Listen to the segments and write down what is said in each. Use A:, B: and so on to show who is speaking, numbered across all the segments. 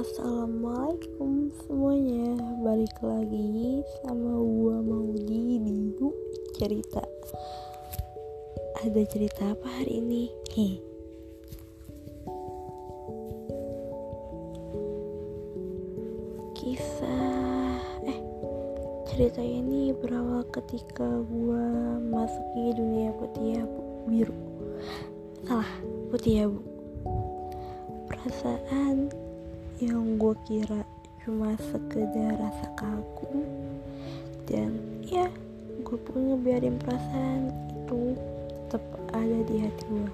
A: Assalamualaikum semuanya. Balik lagi sama gua Maudi di Cerita. Ada cerita apa hari ini? Heh. Kisah eh cerita ini berawal ketika gua masuki dunia putih abu biru. Salah, putih abu perasaan yang gue kira cuma sekedar rasa kagum. Dan ya gue pun ngebiarin perasaan itu tetap ada di hati gue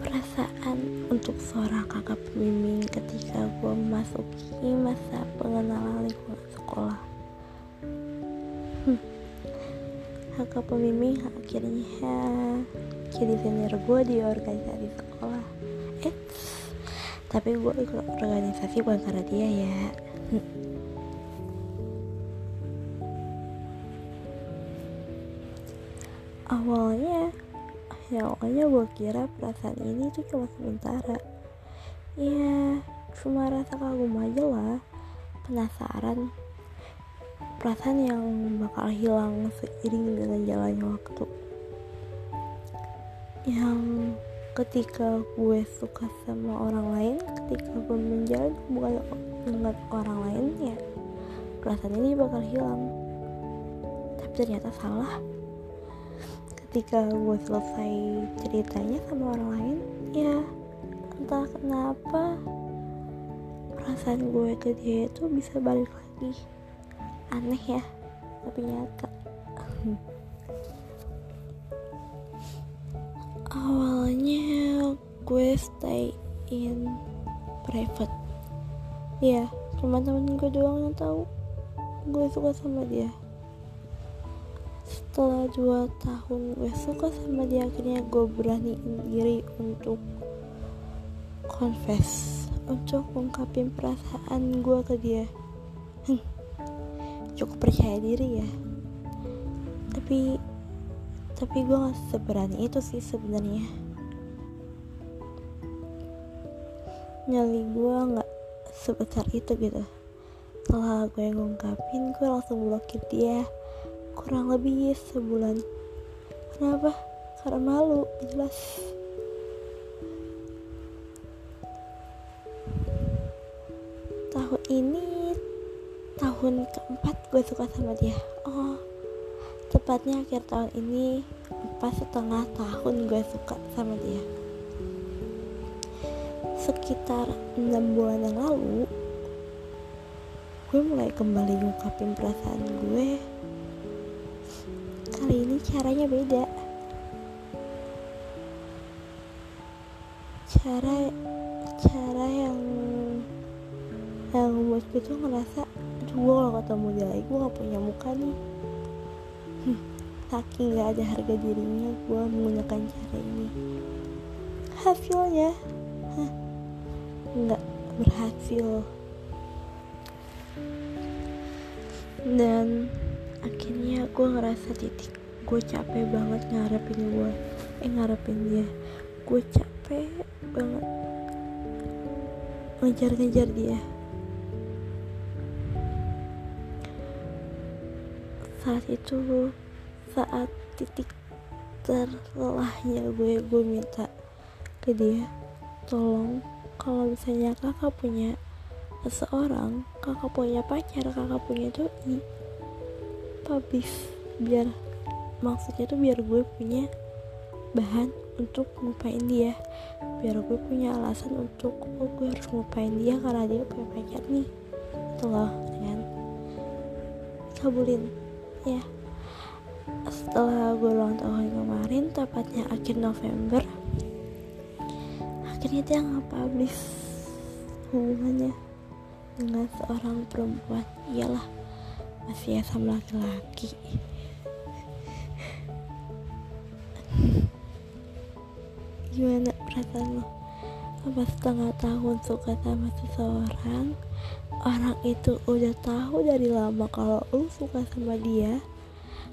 A: perasaan untuk seorang kakak pembimbing ketika gue memasuki masa pengenalan lingkungan sekolah. Hmm. Kakak pembimbing akhirnya jadi senior gue di organisasi sekolah. Eh tapi gue ikut organisasi bukan karena dia ya. Awalnya ya awalnya gue kira perasaan ini tuh cuma sementara. Ya cuma rasa kagum aja lah. Penasaran perasaan yang bakal hilang seiring dengan jalannya waktu. Yang ketika gue suka sama orang lain ketika gue menjalin hubungan dengan orang lain ya perasaan ini bakal hilang. Tapi ternyata salah. Ketika gue selesai ceritanya sama orang lain ya entah kenapa perasaan gue ke dia itu bisa balik lagi aneh ya tapi nyata. Awalnya gue stay in private. Ya cuma temen gue doang yang tahu. Gue suka sama dia. Setelah dua tahun gue suka sama dia akhirnya gue beraniin diri untuk confess untuk ungkapin perasaan gue ke dia cukup percaya diri ya. Tapi tapi gue gak seberani itu sih sebenarnya. Nyali gue gak sebesar itu gitu. Setelah gue ngungkapin gue langsung blokir dia. Kurang lebih sebulan. Kenapa? Karena malu jelas tahun keempat gue suka sama dia. Oh tepatnya akhir tahun ini empat setengah tahun gue suka sama dia. Sekitar enam bulan yang lalu gue mulai kembali ngungkapin perasaan gue. Kali ini caranya beda. Cara cara yang yang buat gue tuh ngerasa gue kalau ketemu dia lagi gue gak punya muka nih. Hmm, saking gak ada harga dirinya gue menggunakan cara ini. Hasilnya hah, nggak berhasil dan akhirnya gue ngerasa titik. Gue capek banget ngarepin gue eh ngarepin dia. Gue capek banget ngejar-ngejar dia saat itu saat titik terlelahnya gue gue minta ke dia tolong kalau misalnya kakak punya seseorang kakak punya pacar kakak punya doi publish biar maksudnya tuh biar gue punya bahan untuk ngupain dia biar gue punya alasan untuk oh gue harus ngupain dia karena dia punya pacar nih itu loh kan? Kabulin ya. Setelah gue ulang tahun kemarin tepatnya akhir November akhirnya dia nge-publish hubungannya dengan seorang perempuan. Iyalah masih ya sama laki-laki. Gimana perasaan lo apa setengah tahun suka sama seseorang orang itu udah tahu dari lama kalau lo suka sama dia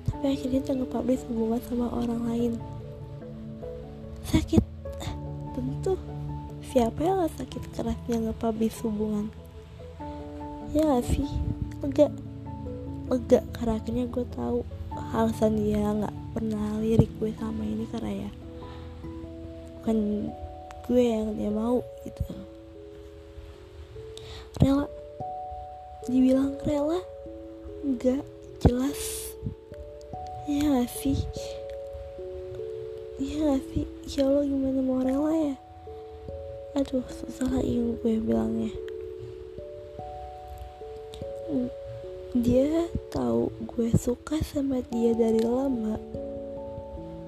A: tapi akhirnya dia nge-publish hubungan sama orang lain. Sakit tentu. Siapa yang gak sakit kerasnya nge-publish hubungan? Ya gak sih? Lega lega karena akhirnya gue tahu alasan dia nggak pernah lirik gue sama ini karena ya bukan gue yang dia mau gitu. Rela. Dibilang rela? Enggak jelas. Ya gak sih? Ya gak sih? Ya Allah gimana mau rela ya? Aduh susah lagi gue bilangnya. Dia tahu gue suka sama dia dari lama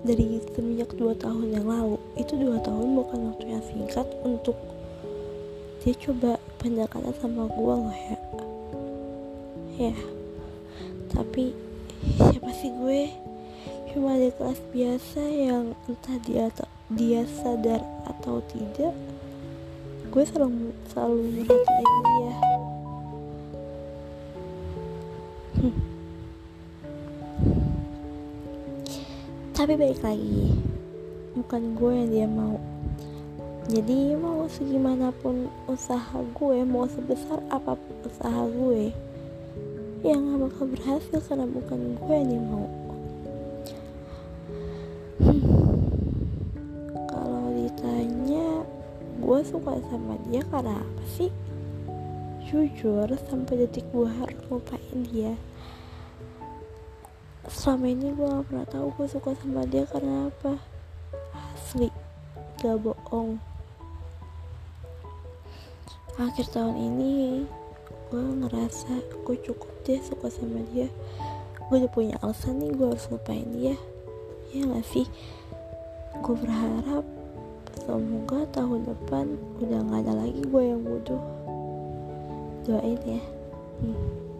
A: dari semenjak dua tahun yang lalu. Itu dua tahun bukan waktu yang singkat untuk dia coba pendekatan sama gue loh ya. Ya. Tapi siapa sih gue? Cuma di kelas biasa yang entah dia dia sadar atau tidak gue selalu selalu merhatiin dia tapi baik lagi. Bukan gue yang dia mau. Jadi mau segimanapun usaha gue mau sebesar apa pun usaha gue ya gak bakal berhasil karena bukan gue yang dia mau. Hmm. kalau ditanya gue suka sama dia karena apa sih? Jujur sampai detik gue harus lupain dia selama ini gue gak pernah tahu gue suka sama dia karena apa? Asli. Gak bohong. Akhir tahun ini gue ngerasa gue cukup deh suka sama dia. Gue udah punya alasan nih gue harus lupain dia. Ya gak sih? Gue berharap semoga tahun depan udah gak ada lagi gue yang bodoh. Doain ya. Hmm.